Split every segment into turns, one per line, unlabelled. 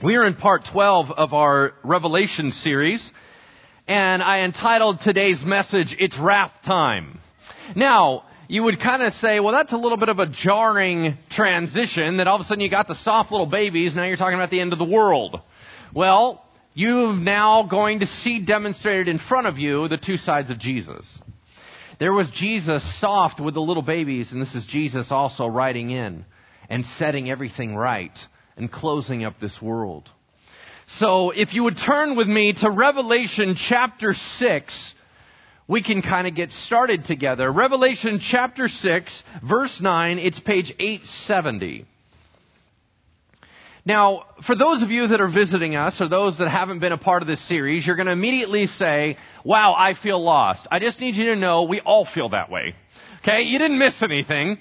We are in part 12 of our Revelation series, and I entitled today's message, It's Wrath Time. Now, you would kind of say, well, that's a little bit of a jarring transition that all of a sudden you got the soft little babies, now you're talking about the end of the world. Well, you're now going to see demonstrated in front of you the two sides of Jesus. There was Jesus soft with the little babies, and this is Jesus also riding in and setting everything right and closing up this world. So if you would turn with me to Revelation chapter 6, we can kind of get started together. Revelation chapter 6, verse 9, it's page 870. Now, for those of you that are visiting us or those that haven't been a part of this series, you're going to immediately say, wow, I feel lost. I just need you to know we all feel that way. Okay? You didn't miss anything.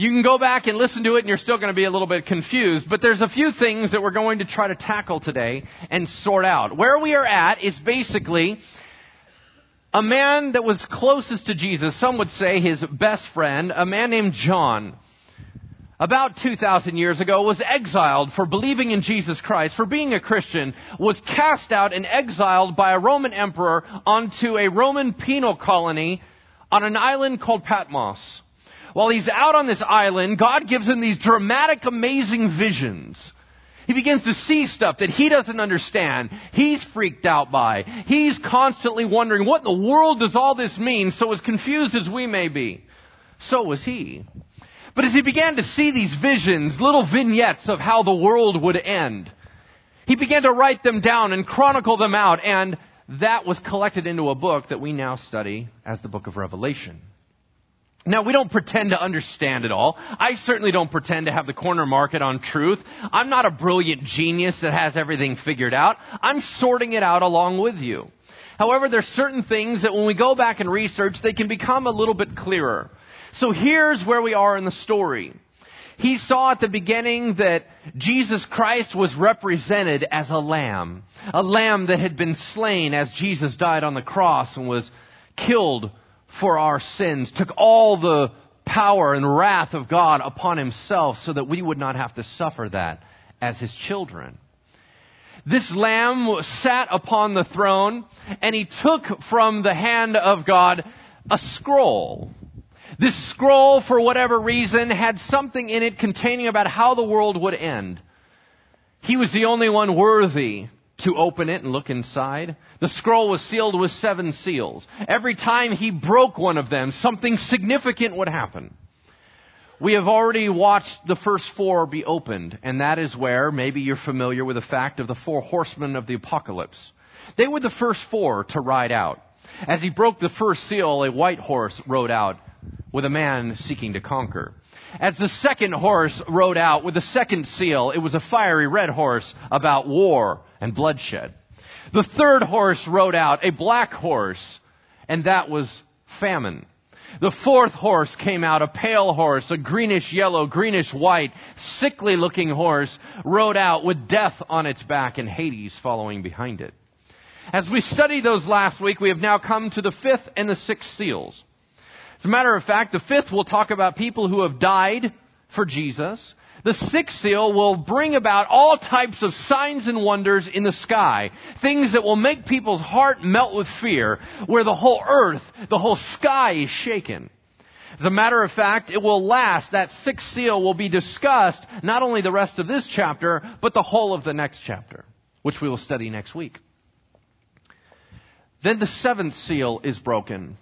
You can go back and listen to it and you're still going to be a little bit confused, but there's a few things that we're going to try to tackle today and sort out. Where we are at is basically a man that was closest to Jesus, some would say his best friend, a man named John about 2,000 years ago, was exiled for believing in Jesus Christ, for being a Christian, was cast out and exiled by a Roman emperor onto a Roman penal colony on an island called Patmos. While he's out on this island, God gives him these dramatic, amazing visions. He begins to see stuff that he doesn't understand. He's freaked out by. He's constantly wondering, what in the world does all this mean? So as confused as we may be, so was he. But as he began to see these visions, little vignettes of how the world would end, he began to write them down and chronicle them out, and that was collected into a book that we now study as the book of Revelation. Now, we don't pretend to understand it all. I certainly don't pretend to have the corner market on truth. I'm not a brilliant genius that has everything figured out. I'm sorting it out along with you. However, there's certain things that when we go back and research, they can become a little bit clearer. So here's where we are in the story. He saw at the beginning that Jesus Christ was represented as a lamb. A lamb that had been slain as Jesus died on the cross and was killed for our sins, took all the power and wrath of God upon himself so that we would not have to suffer that as his children. This lamb sat upon the throne and he took from the hand of God a scroll. This scroll, for whatever reason, had something in it containing about how the world would end. He was the only one worthy to open it and look inside. The scroll was sealed with seven seals. Every time he broke one of them, something significant would happen. We have already watched the first four be opened, and that is where maybe you're familiar with the fact of the four horsemen of the apocalypse. They were the first four to ride out. As he broke the first seal, a white horse rode out with a man seeking to conquer. As the second horse rode out with the second seal, it was a fiery red horse about war and bloodshed. The third horse rode out, a black horse, and that was famine. The fourth horse came out, a pale horse, a greenish yellow, greenish white, sickly looking horse, rode out with death on its back and Hades following behind it. As we studied those last week, we have now come to the fifth and the sixth seals. As a matter of fact, the fifth will talk about people who have died for Jesus. The sixth seal will bring about all types of signs and wonders in the sky. Things that will make people's heart melt with fear, where the whole earth, the whole sky is shaken. As a matter of fact, it will last. That sixth seal will be discussed not only the rest of this chapter, but the whole of the next chapter, which we will study next week. Then the seventh seal is broken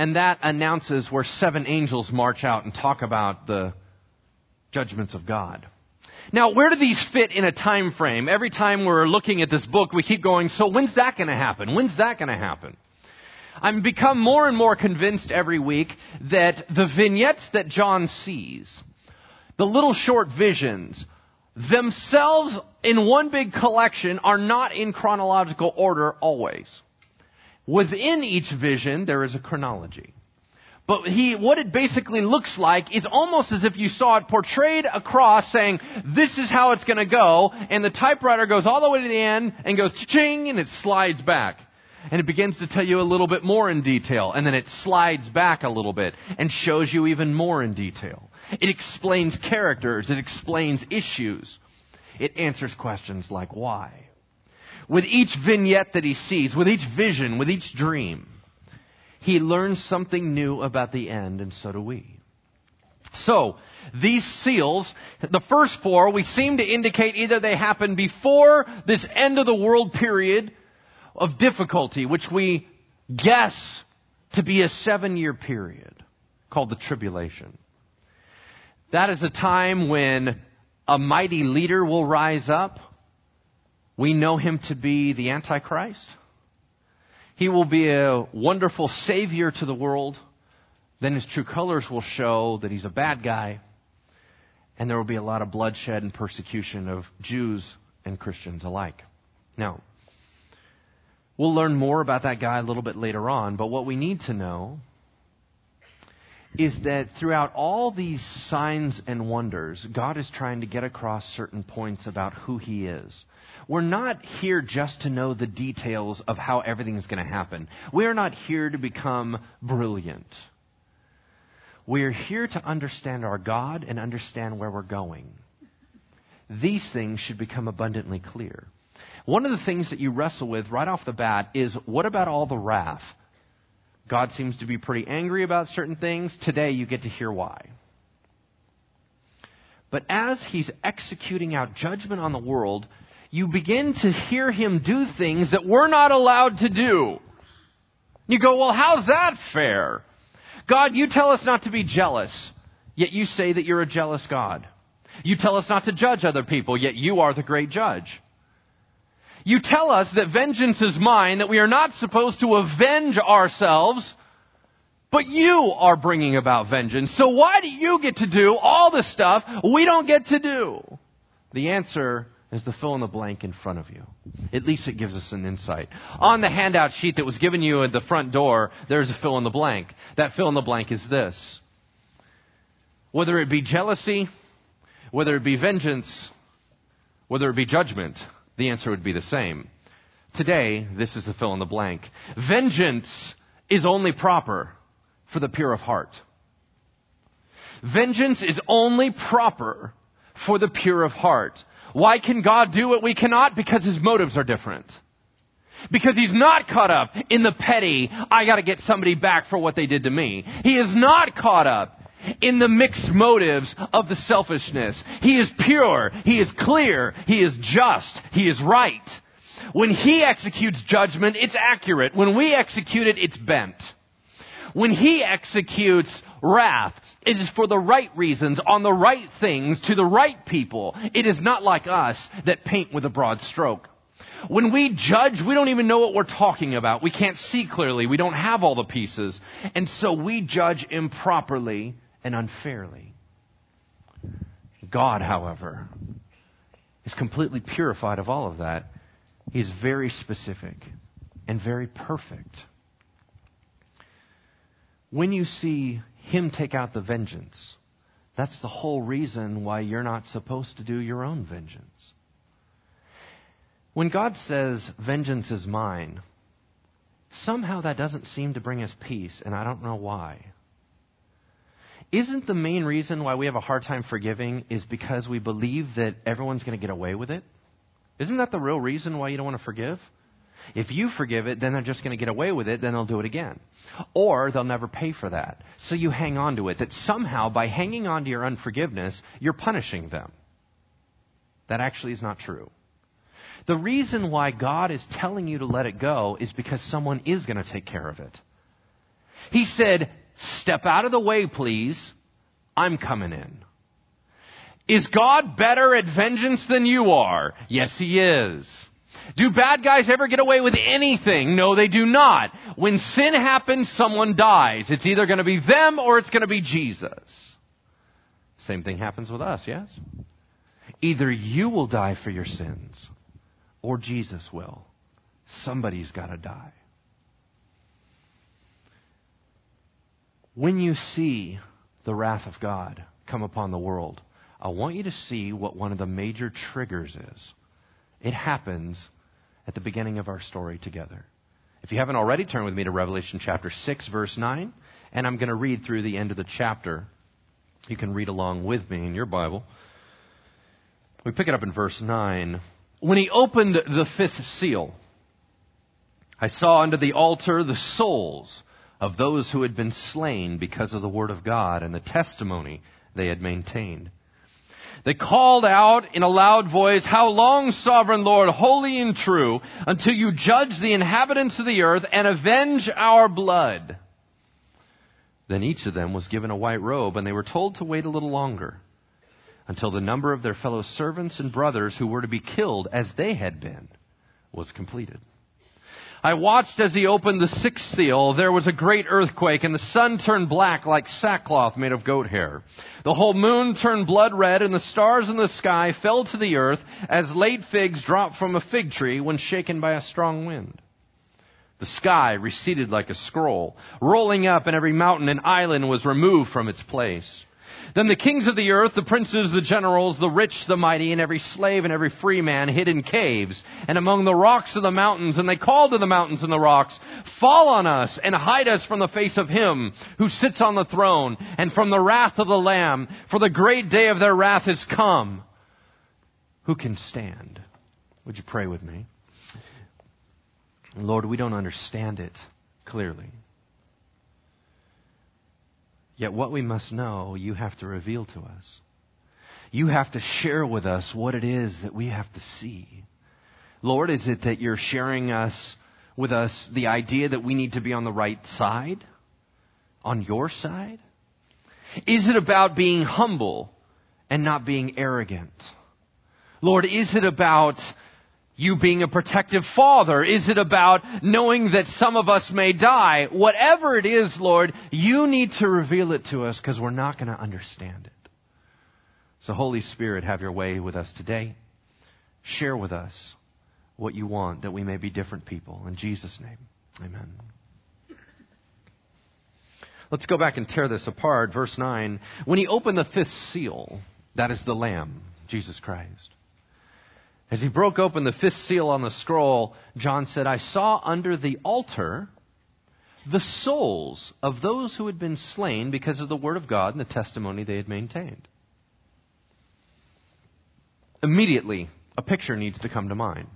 and that announces where seven angels march out and talk about the judgments of God. Now, where do these fit in a time frame? Every time we're looking at this book, we keep going, so when's that going to happen? When's that going to happen? I'm become more and more convinced every week that the vignettes that John sees, the little short visions, themselves in one big collection are not in chronological order always. Within each vision, there is a chronology. But he, what it basically looks like is almost as if you saw it portrayed across saying, this is how it's gonna go, and the typewriter goes all the way to the end and goes ching and it slides back. And it begins to tell you a little bit more in detail, and then it slides back a little bit and shows you even more in detail. It explains characters, it explains issues. it answers questions like why. With each vignette that he sees, with each vision, with each dream, he learns something new about the end, and so do we. So, these seals, the first four, we seem to indicate either they happen before this end of the world period of difficulty, which we guess to be a seven year period called the tribulation. That is a time when a mighty leader will rise up. We know him to be the Antichrist. He will be a wonderful savior to the world. Then his true colors will show that he's a bad guy. And there will be a lot of bloodshed and persecution of Jews and Christians alike. Now, we'll learn more about that guy a little bit later on, but what we need to know is that throughout all these signs and wonders, God is trying to get across certain points about who He is. We're not here just to know the details of how everything is going to happen. We are not here to become brilliant. We are here to understand our God and understand where we're going. These things should become abundantly clear. One of the things that you wrestle with right off the bat is what about all the wrath? God seems to be pretty angry about certain things. Today you get to hear why. But as he's executing out judgment on the world, you begin to hear him do things that we're not allowed to do. You go, well, how's that fair? God, you tell us not to be jealous, yet you say that you're a jealous God. You tell us not to judge other people, yet you are the great judge. You tell us that vengeance is mine, that we are not supposed to avenge ourselves, but you are bringing about vengeance. So why do you get to do all the stuff we don't get to do? The answer is the fill in the blank in front of you. At least it gives us an insight. On the handout sheet that was given you at the front door, there's a fill in the blank. That fill in the blank is this. Whether it be jealousy, whether it be vengeance, whether it be judgment, the answer would be the same. Today, this is the fill in the blank. Vengeance is only proper for the pure of heart. Vengeance is only proper for the pure of heart. Why can God do what we cannot? Because his motives are different. Because he's not caught up in the petty, I gotta get somebody back for what they did to me. He is not caught up in the mixed motives of the selfishness. He is pure. He is clear. He is just. He is right. When he executes judgment, it's accurate. When we execute it, it's bent. When he executes wrath, it is for the right reasons, on the right things, to the right people. It is not like us that paint with a broad stroke. When we judge, we don't even know what we're talking about. We can't see clearly. We don't have all the pieces. And so we judge improperly and unfairly. God, however, is completely purified of all of that. He is very specific and very perfect. When you see Him take out the vengeance, that's the whole reason why you're not supposed to do your own vengeance. When God says, Vengeance is mine, somehow that doesn't seem to bring us peace, and I don't know why. Isn't the main reason why we have a hard time forgiving is because we believe that everyone's going to get away with it? Isn't that the real reason why you don't want to forgive? If you forgive it, then they're just going to get away with it, then they'll do it again. Or they'll never pay for that. So you hang on to it. That somehow, by hanging on to your unforgiveness, you're punishing them. That actually is not true. The reason why God is telling you to let it go is because someone is going to take care of it. He said, Step out of the way, please. I'm coming in. Is God better at vengeance than you are? Yes, He is. Do bad guys ever get away with anything? No, they do not. When sin happens, someone dies. It's either going to be them or it's going to be Jesus. Same thing happens with us, yes? Either you will die for your sins or Jesus will. Somebody's got to die. When you see the wrath of God come upon the world, I want you to see what one of the major triggers is. It happens at the beginning of our story together. If you haven't already, turn with me to Revelation chapter 6, verse 9, and I'm going to read through the end of the chapter. You can read along with me in your Bible. We pick it up in verse 9. When he opened the fifth seal, I saw under the altar the souls of those who had been slain because of the word of God and the testimony they had maintained. They called out in a loud voice, How long, sovereign Lord, holy and true, until you judge the inhabitants of the earth and avenge our blood? Then each of them was given a white robe, and they were told to wait a little longer until the number of their fellow servants and brothers who were to be killed as they had been was completed. I watched as he opened the sixth seal. There was a great earthquake, and the sun turned black like sackcloth made of goat hair. The whole moon turned blood red, and the stars in the sky fell to the earth as late figs drop from a fig tree when shaken by a strong wind. The sky receded like a scroll, rolling up, and every mountain and island was removed from its place. Then the kings of the earth, the princes, the generals, the rich, the mighty, and every slave and every free man hid in caves and among the rocks of the mountains. And they called to the mountains and the rocks, Fall on us and hide us from the face of him who sits on the throne and from the wrath of the Lamb, for the great day of their wrath is come. Who can stand? Would you pray with me? Lord, we don't understand it clearly. Yet what we must know, you have to reveal to us. You have to share with us what it is that we have to see. Lord, is it that you're sharing us with us the idea that we need to be on the right side? On your side? Is it about being humble and not being arrogant? Lord, is it about you being a protective father? Is it about knowing that some of us may die? Whatever it is, Lord, you need to reveal it to us because we're not going to understand it. So Holy Spirit, have your way with us today. Share with us what you want that we may be different people. In Jesus' name, amen. Let's go back and tear this apart. Verse 9. When he opened the fifth seal, that is the Lamb, Jesus Christ. As he broke open the fifth seal on the scroll, John said, I saw under the altar the souls of those who had been slain because of the word of God and the testimony they had maintained. Immediately, a picture needs to come to mind.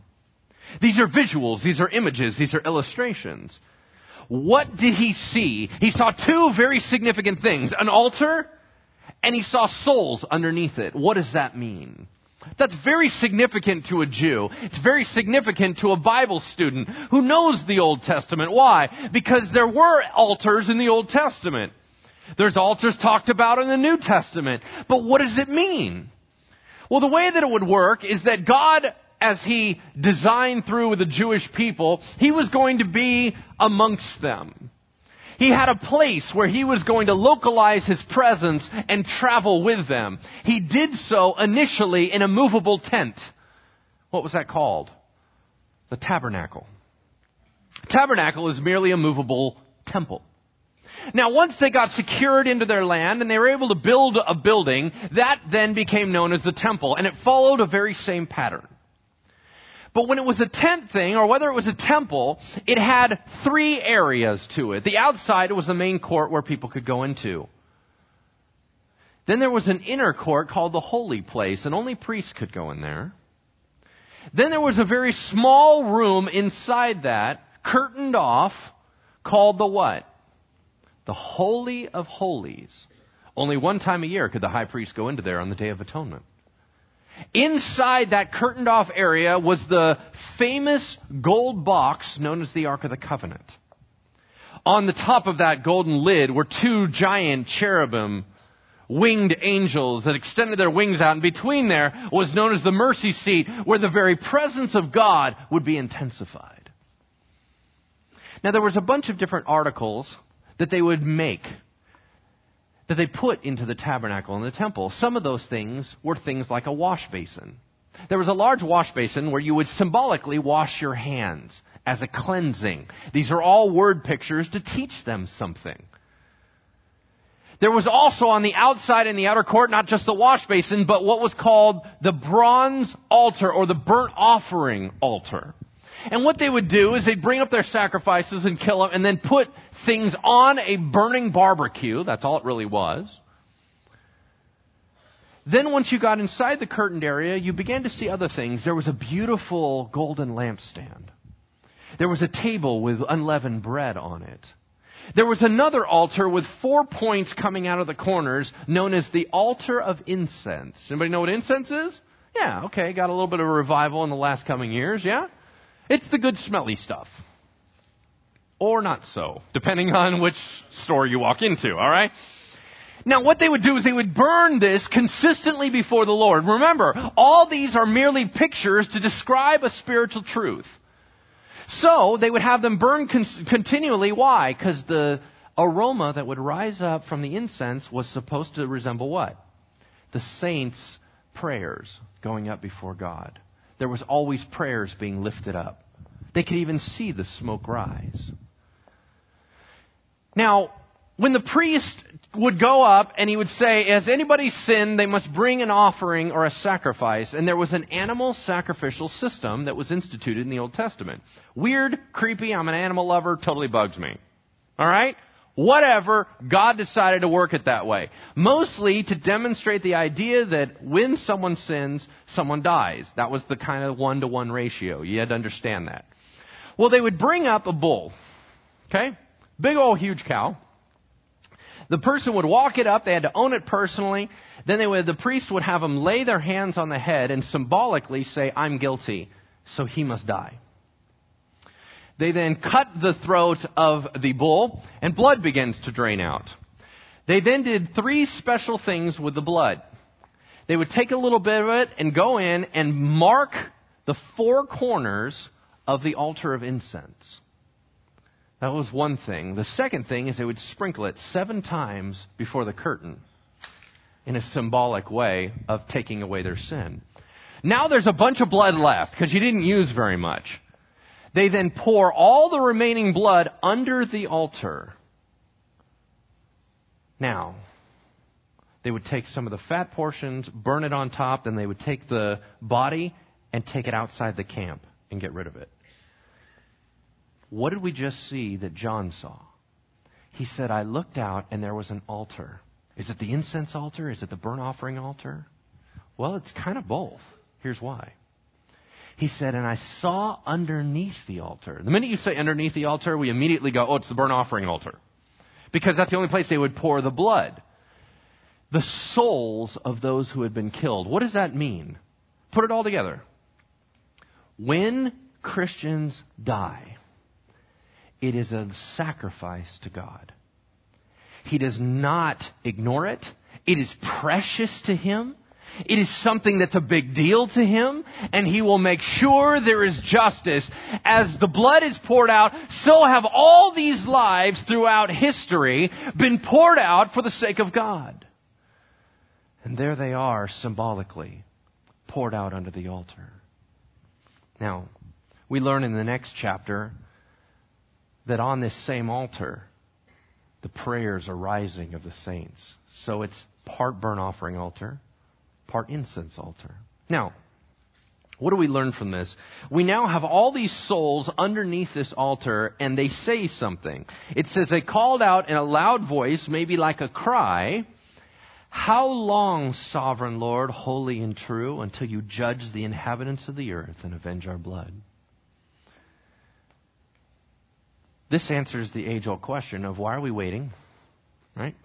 These are visuals, these are images, these are illustrations. What did he see? He saw two very significant things an altar, and he saw souls underneath it. What does that mean? That's very significant to a Jew. It's very significant to a Bible student who knows the Old Testament. Why? Because there were altars in the Old Testament. There's altars talked about in the New Testament. But what does it mean? Well, the way that it would work is that God, as He designed through the Jewish people, He was going to be amongst them. He had a place where he was going to localize his presence and travel with them. He did so initially in a movable tent. What was that called? The tabernacle. Tabernacle is merely a movable temple. Now, once they got secured into their land and they were able to build a building, that then became known as the temple, and it followed a very same pattern. But when it was a tent thing, or whether it was a temple, it had three areas to it. The outside was the main court where people could go into. Then there was an inner court called the holy place, and only priests could go in there. Then there was a very small room inside that, curtained off, called the what? The Holy of Holies. Only one time a year could the high priest go into there on the Day of Atonement. Inside that curtained off area was the famous gold box known as the Ark of the Covenant. On the top of that golden lid were two giant cherubim, winged angels that extended their wings out, and between there was known as the mercy seat, where the very presence of God would be intensified. Now there was a bunch of different articles that they would make that they put into the tabernacle and the temple. Some of those things were things like a wash basin. There was a large wash basin where you would symbolically wash your hands as a cleansing. These are all word pictures to teach them something. There was also on the outside in the outer court not just the wash basin, but what was called the bronze altar or the burnt offering altar. And what they would do is they'd bring up their sacrifices and kill them and then put things on a burning barbecue. That's all it really was. then once you got inside the curtained area, you began to see other things. There was a beautiful golden lampstand. There was a table with unleavened bread on it. There was another altar with four points coming out of the corners, known as the altar of incense. Anybody know what incense is? Yeah, okay, got a little bit of a revival in the last coming years, yeah? It's the good smelly stuff. Or not so, depending on which store you walk into, alright? Now, what they would do is they would burn this consistently before the Lord. Remember, all these are merely pictures to describe a spiritual truth. So, they would have them burn con- continually. Why? Because the aroma that would rise up from the incense was supposed to resemble what? The saints' prayers going up before God. There was always prayers being lifted up. They could even see the smoke rise. Now, when the priest would go up and he would say, Has anybody sinned? They must bring an offering or a sacrifice. And there was an animal sacrificial system that was instituted in the Old Testament. Weird, creepy, I'm an animal lover, totally bugs me. Alright? Whatever, God decided to work it that way. Mostly to demonstrate the idea that when someone sins, someone dies. That was the kind of one to one ratio. You had to understand that. Well, they would bring up a bull. Okay? Big old huge cow. The person would walk it up. They had to own it personally. Then they would, the priest would have them lay their hands on the head and symbolically say, I'm guilty, so he must die. They then cut the throat of the bull and blood begins to drain out. They then did three special things with the blood. They would take a little bit of it and go in and mark the four corners of the altar of incense. That was one thing. The second thing is they would sprinkle it seven times before the curtain in a symbolic way of taking away their sin. Now there's a bunch of blood left because you didn't use very much. They then pour all the remaining blood under the altar. Now, they would take some of the fat portions, burn it on top, then they would take the body and take it outside the camp and get rid of it. What did we just see that John saw? He said, I looked out and there was an altar. Is it the incense altar? Is it the burnt offering altar? Well, it's kind of both. Here's why. He said, and I saw underneath the altar. The minute you say underneath the altar, we immediately go, oh, it's the burnt offering altar. Because that's the only place they would pour the blood. The souls of those who had been killed. What does that mean? Put it all together. When Christians die, it is a sacrifice to God. He does not ignore it. It is precious to Him. It is something that's a big deal to Him, and He will make sure there is justice. As the blood is poured out, so have all these lives throughout history been poured out for the sake of God. And there they are, symbolically, poured out under the altar. Now, we learn in the next chapter that on this same altar, the prayers are rising of the saints. So it's part burnt offering altar, part incense altar. Now, what do we learn from this? We now have all these souls underneath this altar and they say something. It says they called out in a loud voice, maybe like a cry, How long, sovereign Lord, holy and true, until you judge the inhabitants of the earth and avenge our blood? This answers the age old question of why are we waiting? Right?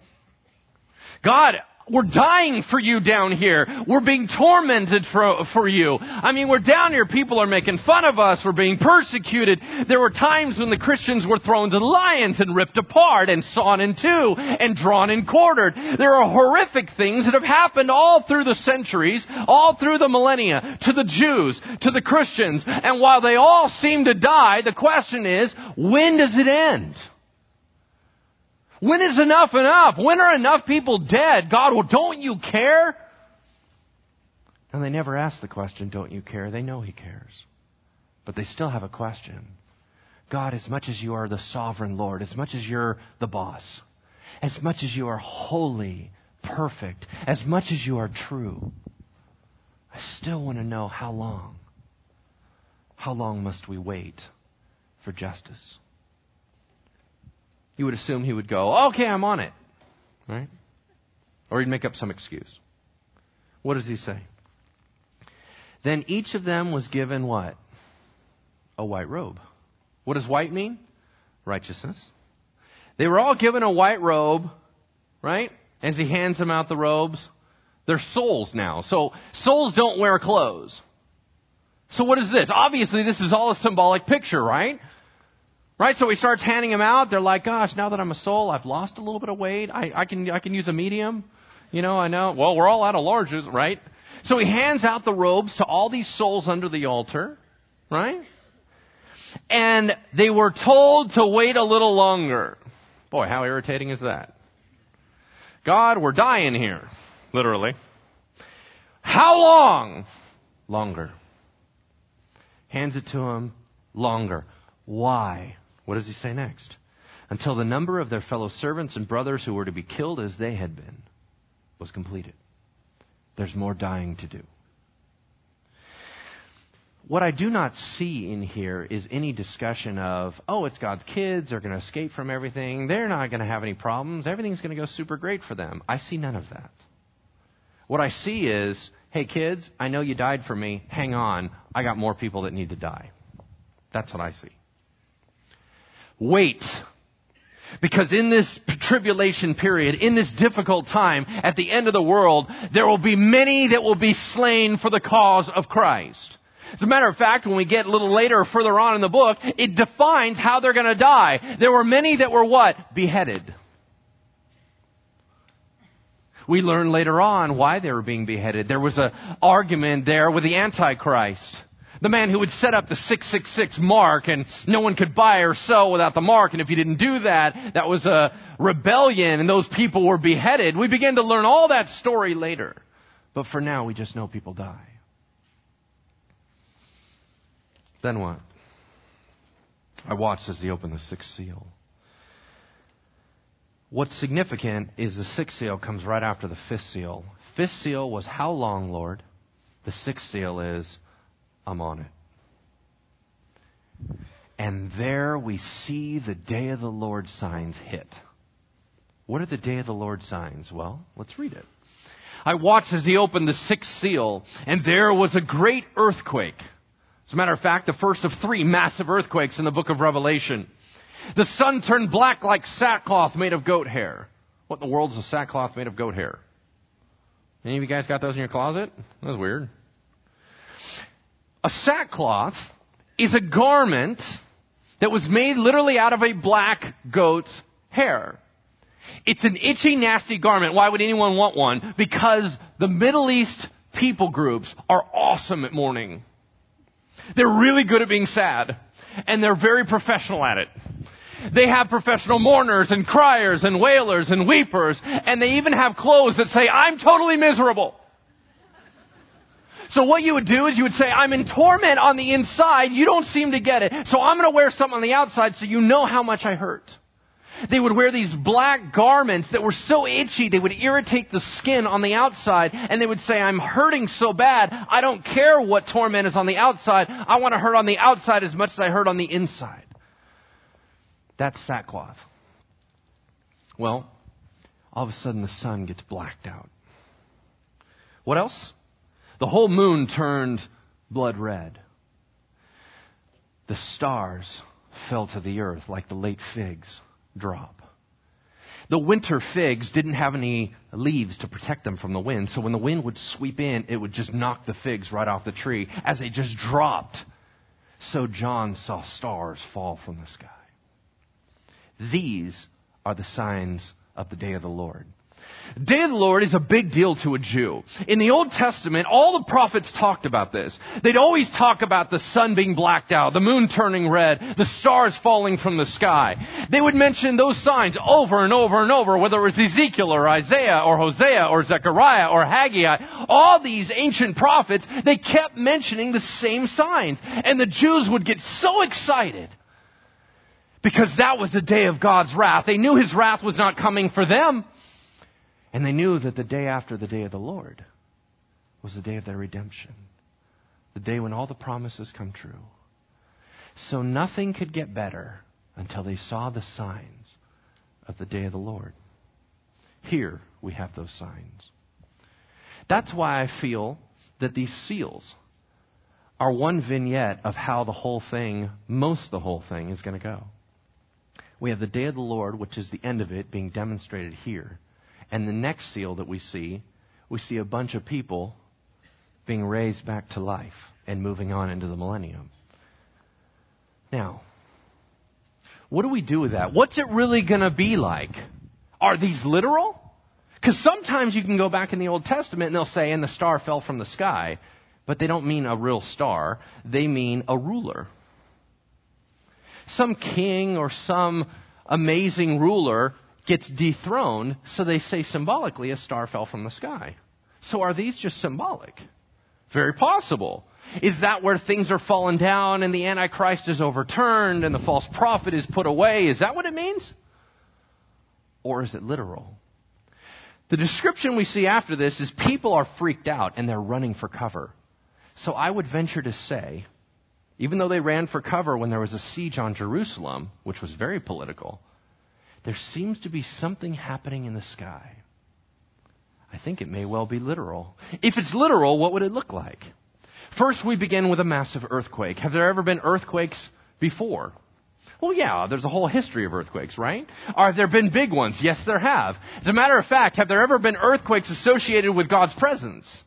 God, we're dying for you down here. We're being tormented for, for you. I mean, we're down here. People are making fun of us. We're being persecuted. There were times when the Christians were thrown to the lions and ripped apart and sawn in two and drawn and quartered. There are horrific things that have happened all through the centuries, all through the millennia, to the Jews, to the Christians. And while they all seem to die, the question is, when does it end? When is enough enough? When are enough people dead? God, well, don't you care? And they never ask the question, don't you care? They know He cares. But they still have a question. God, as much as you are the sovereign Lord, as much as you're the boss, as much as you are holy, perfect, as much as you are true, I still want to know how long. How long must we wait for justice? You would assume he would go, okay, I'm on it. Right? Or he'd make up some excuse. What does he say? Then each of them was given what? A white robe. What does white mean? Righteousness. They were all given a white robe, right? As he hands them out the robes. They're souls now. So souls don't wear clothes. So what is this? Obviously this is all a symbolic picture, right? Right? So he starts handing them out. They're like, gosh, now that I'm a soul, I've lost a little bit of weight. I, I can, I can use a medium. You know, I know. Well, we're all out of larges, right? So he hands out the robes to all these souls under the altar, right? And they were told to wait a little longer. Boy, how irritating is that? God, we're dying here. Literally. How long? Longer. Hands it to him. Longer. Why? What does he say next? Until the number of their fellow servants and brothers who were to be killed as they had been was completed. There's more dying to do. What I do not see in here is any discussion of, oh, it's God's kids, they're going to escape from everything, they're not going to have any problems, everything's going to go super great for them. I see none of that. What I see is, hey kids, I know you died for me, hang on, I got more people that need to die. That's what I see. Wait. Because in this tribulation period, in this difficult time, at the end of the world, there will be many that will be slain for the cause of Christ. As a matter of fact, when we get a little later, further on in the book, it defines how they're going to die. There were many that were what? Beheaded. We learn later on why they were being beheaded. There was an argument there with the Antichrist. The man who would set up the 666 mark and no one could buy or sell without the mark. And if you didn't do that, that was a rebellion and those people were beheaded. We begin to learn all that story later. But for now, we just know people die. Then what? I watched as he opened the sixth seal. What's significant is the sixth seal comes right after the fifth seal. Fifth seal was how long, Lord? The sixth seal is, I'm on it. And there we see the day of the Lord signs hit. What are the day of the Lord signs? Well, let's read it. I watched as he opened the sixth seal, and there was a great earthquake. As a matter of fact, the first of three massive earthquakes in the book of Revelation. The sun turned black like sackcloth made of goat hair. What in the world is a sackcloth made of goat hair? Any of you guys got those in your closet? That was weird. A sackcloth is a garment that was made literally out of a black goat's hair. It's an itchy, nasty garment. Why would anyone want one? Because the Middle East people groups are awesome at mourning. They're really good at being sad. And they're very professional at it. They have professional mourners and criers and wailers and weepers. And they even have clothes that say, I'm totally miserable. So what you would do is you would say, I'm in torment on the inside. You don't seem to get it. So I'm going to wear something on the outside so you know how much I hurt. They would wear these black garments that were so itchy they would irritate the skin on the outside and they would say, I'm hurting so bad, I don't care what torment is on the outside, I want to hurt on the outside as much as I hurt on the inside. That's sackcloth. Well, all of a sudden the sun gets blacked out. What else? The whole moon turned blood red. The stars fell to the earth like the late figs drop. The winter figs didn't have any leaves to protect them from the wind, so when the wind would sweep in, it would just knock the figs right off the tree as they just dropped. So John saw stars fall from the sky. These are the signs of the day of the Lord. Day of the Lord is a big deal to a Jew. In the Old Testament, all the prophets talked about this. They'd always talk about the sun being blacked out, the moon turning red, the stars falling from the sky. They would mention those signs over and over and over, whether it was Ezekiel or Isaiah or Hosea or Zechariah or Haggai. All these ancient prophets, they kept mentioning the same signs. And the Jews would get so excited because that was the day of God's wrath. They knew His wrath was not coming for them. And they knew that the day after the day of the Lord was the day of their redemption, the day when all the promises come true. So nothing could get better until they saw the signs of the day of the Lord. Here we have those signs. That's why I feel that these seals are one vignette of how the whole thing, most the whole thing, is going to go. We have the day of the Lord, which is the end of it, being demonstrated here. And the next seal that we see, we see a bunch of people being raised back to life and moving on into the millennium. Now, what do we do with that? What's it really going to be like? Are these literal? Because sometimes you can go back in the Old Testament and they'll say, and the star fell from the sky, but they don't mean a real star. They mean a ruler. Some king or some amazing ruler gets dethroned, so they say symbolically a star fell from the sky. So are these just symbolic? Very possible. Is that where things are falling down and the Antichrist is overturned and the false prophet is put away? Is that what it means? Or is it literal? The description we see after this is people are freaked out and they're running for cover. So I would venture to say, even though they ran for cover when there was a siege on Jerusalem, which was very political, there seems to be something happening in the sky. I think it may well be literal. If it's literal, what would it look like? First, we begin with a massive earthquake. Have there ever been earthquakes before? Well, yeah, there's a whole history of earthquakes, right? Have there been big ones? Yes, there have. As a matter of fact, have there ever been earthquakes associated with God's presence?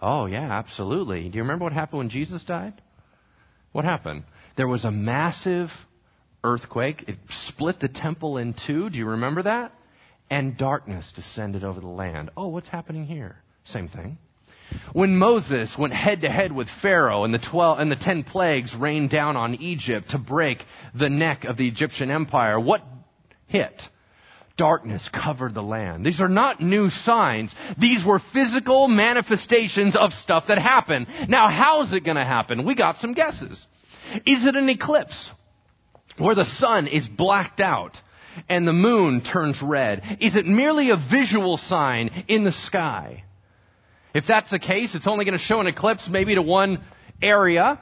Oh, yeah, absolutely. Do you remember what happened when Jesus died? What happened? There was a massive earthquake. It split the temple in two. Do you remember that? And darkness descended over the land. Oh, what's happening here? Same thing. When Moses went head to head with Pharaoh and the twelve and the ten plagues rained down on Egypt to break the neck of the Egyptian empire, what hit? Darkness covered the land. These are not new signs. These were physical manifestations of stuff that happened. Now, how's it going to happen? We got some guesses. Is it an eclipse where the sun is blacked out and the moon turns red? Is it merely a visual sign in the sky? If that's the case, it's only going to show an eclipse maybe to one area,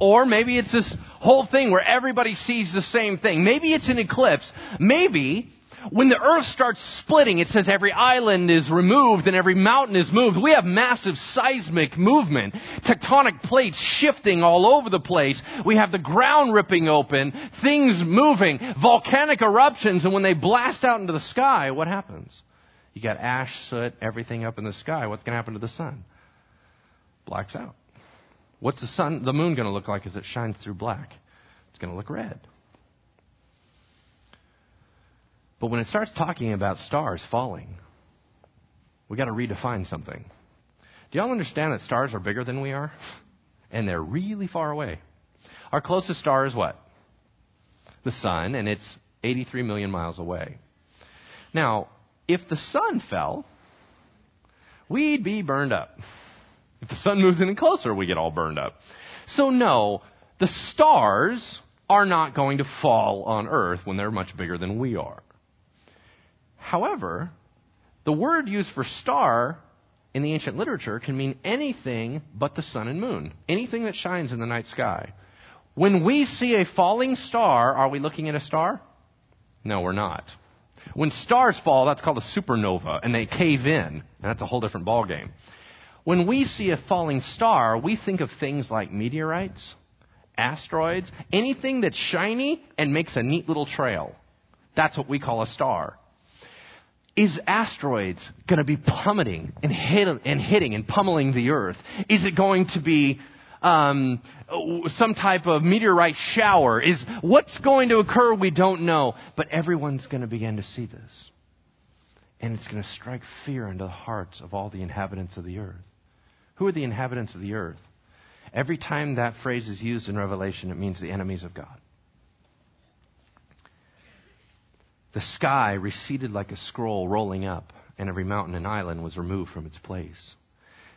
or maybe it's this whole thing where everybody sees the same thing. Maybe it's an eclipse. Maybe when the earth starts splitting, it says every island is removed and every mountain is moved. We have massive seismic movement, tectonic plates shifting all over the place. We have the ground ripping open, things moving, volcanic eruptions, and when they blast out into the sky, what happens? You got ash, soot, everything up in the sky. What's going to happen to the sun? Blacks out. What's the sun, the moon going to look like as it shines through black? It's going to look red. But when it starts talking about stars falling, we got to redefine something. Do y'all understand that stars are bigger than we are? And they're really far away. Our closest star is what? The sun, and it's 83 million miles away. Now, if the sun fell, we'd be burned up. If the sun moves any closer, we get all burned up. So no, the stars are not going to fall on earth when they're much bigger than we are. However, the word used for star in the ancient literature can mean anything but the sun and moon, anything that shines in the night sky. When we see a falling star, are we looking at a star? No, we're not. When stars fall, that's called a supernova, and they cave in, and that's a whole different ballgame. When we see a falling star, we think of things like meteorites, asteroids, anything that's shiny and makes a neat little trail. That's what we call a star. Is asteroids going to be plummeting and, hit, and hitting and pummeling the earth? Is it going to be um, some type of meteorite shower. Is what's going to occur? We don't know, but everyone's going to begin to see this, and it's going to strike fear into the hearts of all the inhabitants of the earth. Who are the inhabitants of the earth? Every time that phrase is used in Revelation, it means the enemies of God. The sky receded like a scroll rolling up, and every mountain and island was removed from its place.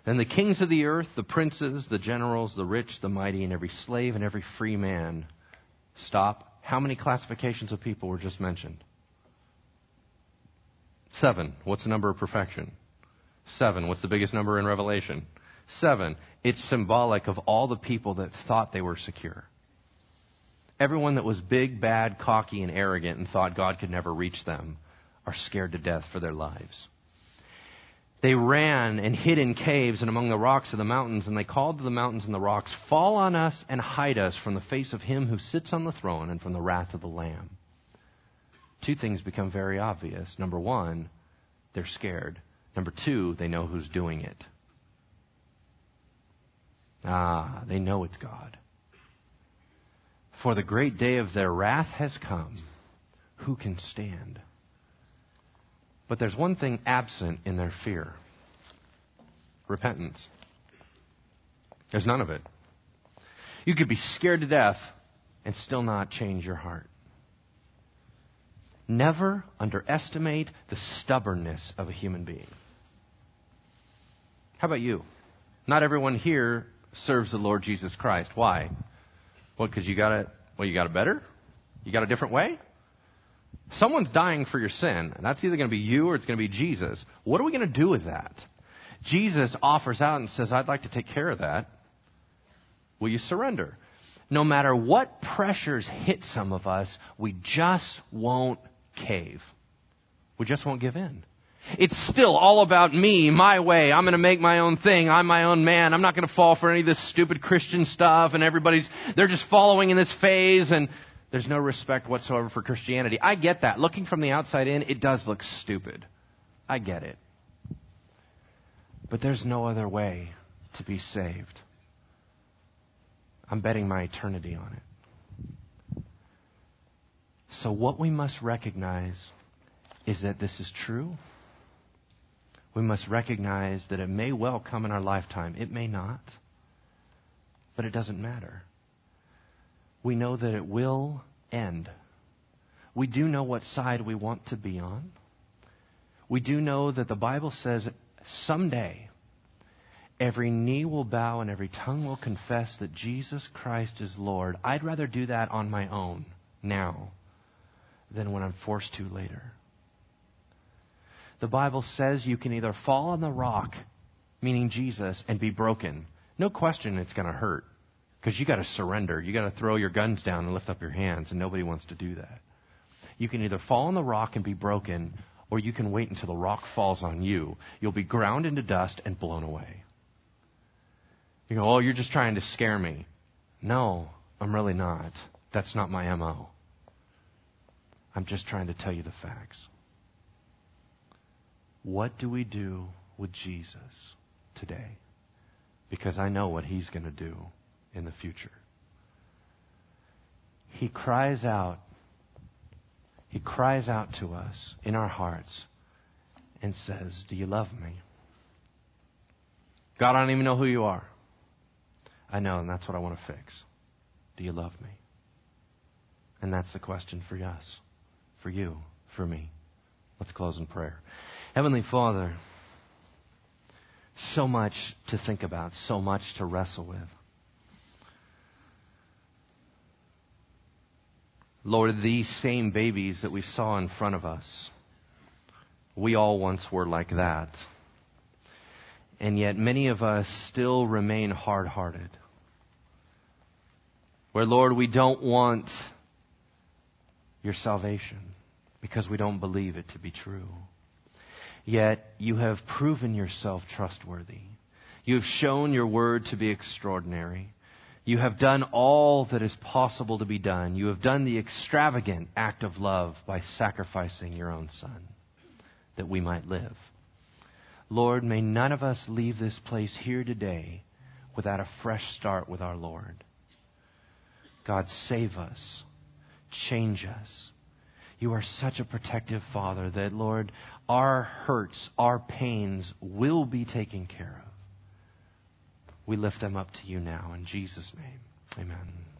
Then the kings of the earth, the princes, the generals, the rich, the mighty, and every slave and every free man. Stop. How many classifications of people were just mentioned? Seven. What's the number of perfection? Seven. What's the biggest number in Revelation? Seven. It's symbolic of all the people that thought they were secure. Everyone that was big, bad, cocky, and arrogant and thought God could never reach them are scared to death for their lives. They ran and hid in caves and among the rocks of the mountains, and they called to the mountains and the rocks, Fall on us and hide us from the face of him who sits on the throne and from the wrath of the Lamb. Two things become very obvious. Number one, they're scared. Number two, they know who's doing it. Ah, they know it's God. For the great day of their wrath has come. Who can stand? But there's one thing absent in their fear repentance. There's none of it. You could be scared to death and still not change your heart. Never underestimate the stubbornness of a human being. How about you? Not everyone here serves the Lord Jesus Christ. Why? Well, because you got it. Well, you got it better. You got a different way. Someone's dying for your sin, and that's either going to be you or it's going to be Jesus. What are we going to do with that? Jesus offers out and says, I'd like to take care of that. Will you surrender? No matter what pressures hit some of us, we just won't cave. We just won't give in. It's still all about me, my way. I'm going to make my own thing. I'm my own man. I'm not going to fall for any of this stupid Christian stuff and everybody's, they're just following in this phase and there's no respect whatsoever for Christianity. I get that. Looking from the outside in, it does look stupid. I get it. But there's no other way to be saved. I'm betting my eternity on it. So, what we must recognize is that this is true. We must recognize that it may well come in our lifetime. It may not. But it doesn't matter we know that it will end. We do know what side we want to be on. We do know that the Bible says someday every knee will bow and every tongue will confess that Jesus Christ is Lord. I'd rather do that on my own now than when I'm forced to later. The Bible says you can either fall on the rock, meaning Jesus, and be broken. No question it's going to hurt. Because you got to surrender. You got to throw your guns down and lift up your hands, and nobody wants to do that. You can either fall on the rock and be broken, or you can wait until the rock falls on you. You'll be ground into dust and blown away. You go, oh, you're just trying to scare me. No, I'm really not. That's not my MO. I'm just trying to tell you the facts. What do we do with Jesus today? Because I know what he's going to do in the future. He cries out. He cries out to us in our hearts and says, Do you love me? God, I don't even know who you are. I know, and that's what I want to fix. Do you love me? And that's the question for us, for you, for me. Let's close in prayer. Heavenly Father, so much to think about, so much to wrestle with. Lord, these same babies that we saw in front of us, we all once were like that. And yet many of us still remain hard hearted. Where, Lord, we don't want your salvation because we don't believe it to be true. Yet you have proven yourself trustworthy. You have shown your word to be extraordinary. You have done all that is possible to be done. You have done the extravagant act of love by sacrificing your own son that we might live. Lord, may none of us leave this place here today without a fresh start with our Lord. God, save us. Change us. You are such a protective Father that, Lord, our hurts, our pains will be taken care of. We lift them up to you now in Jesus' name. Amen.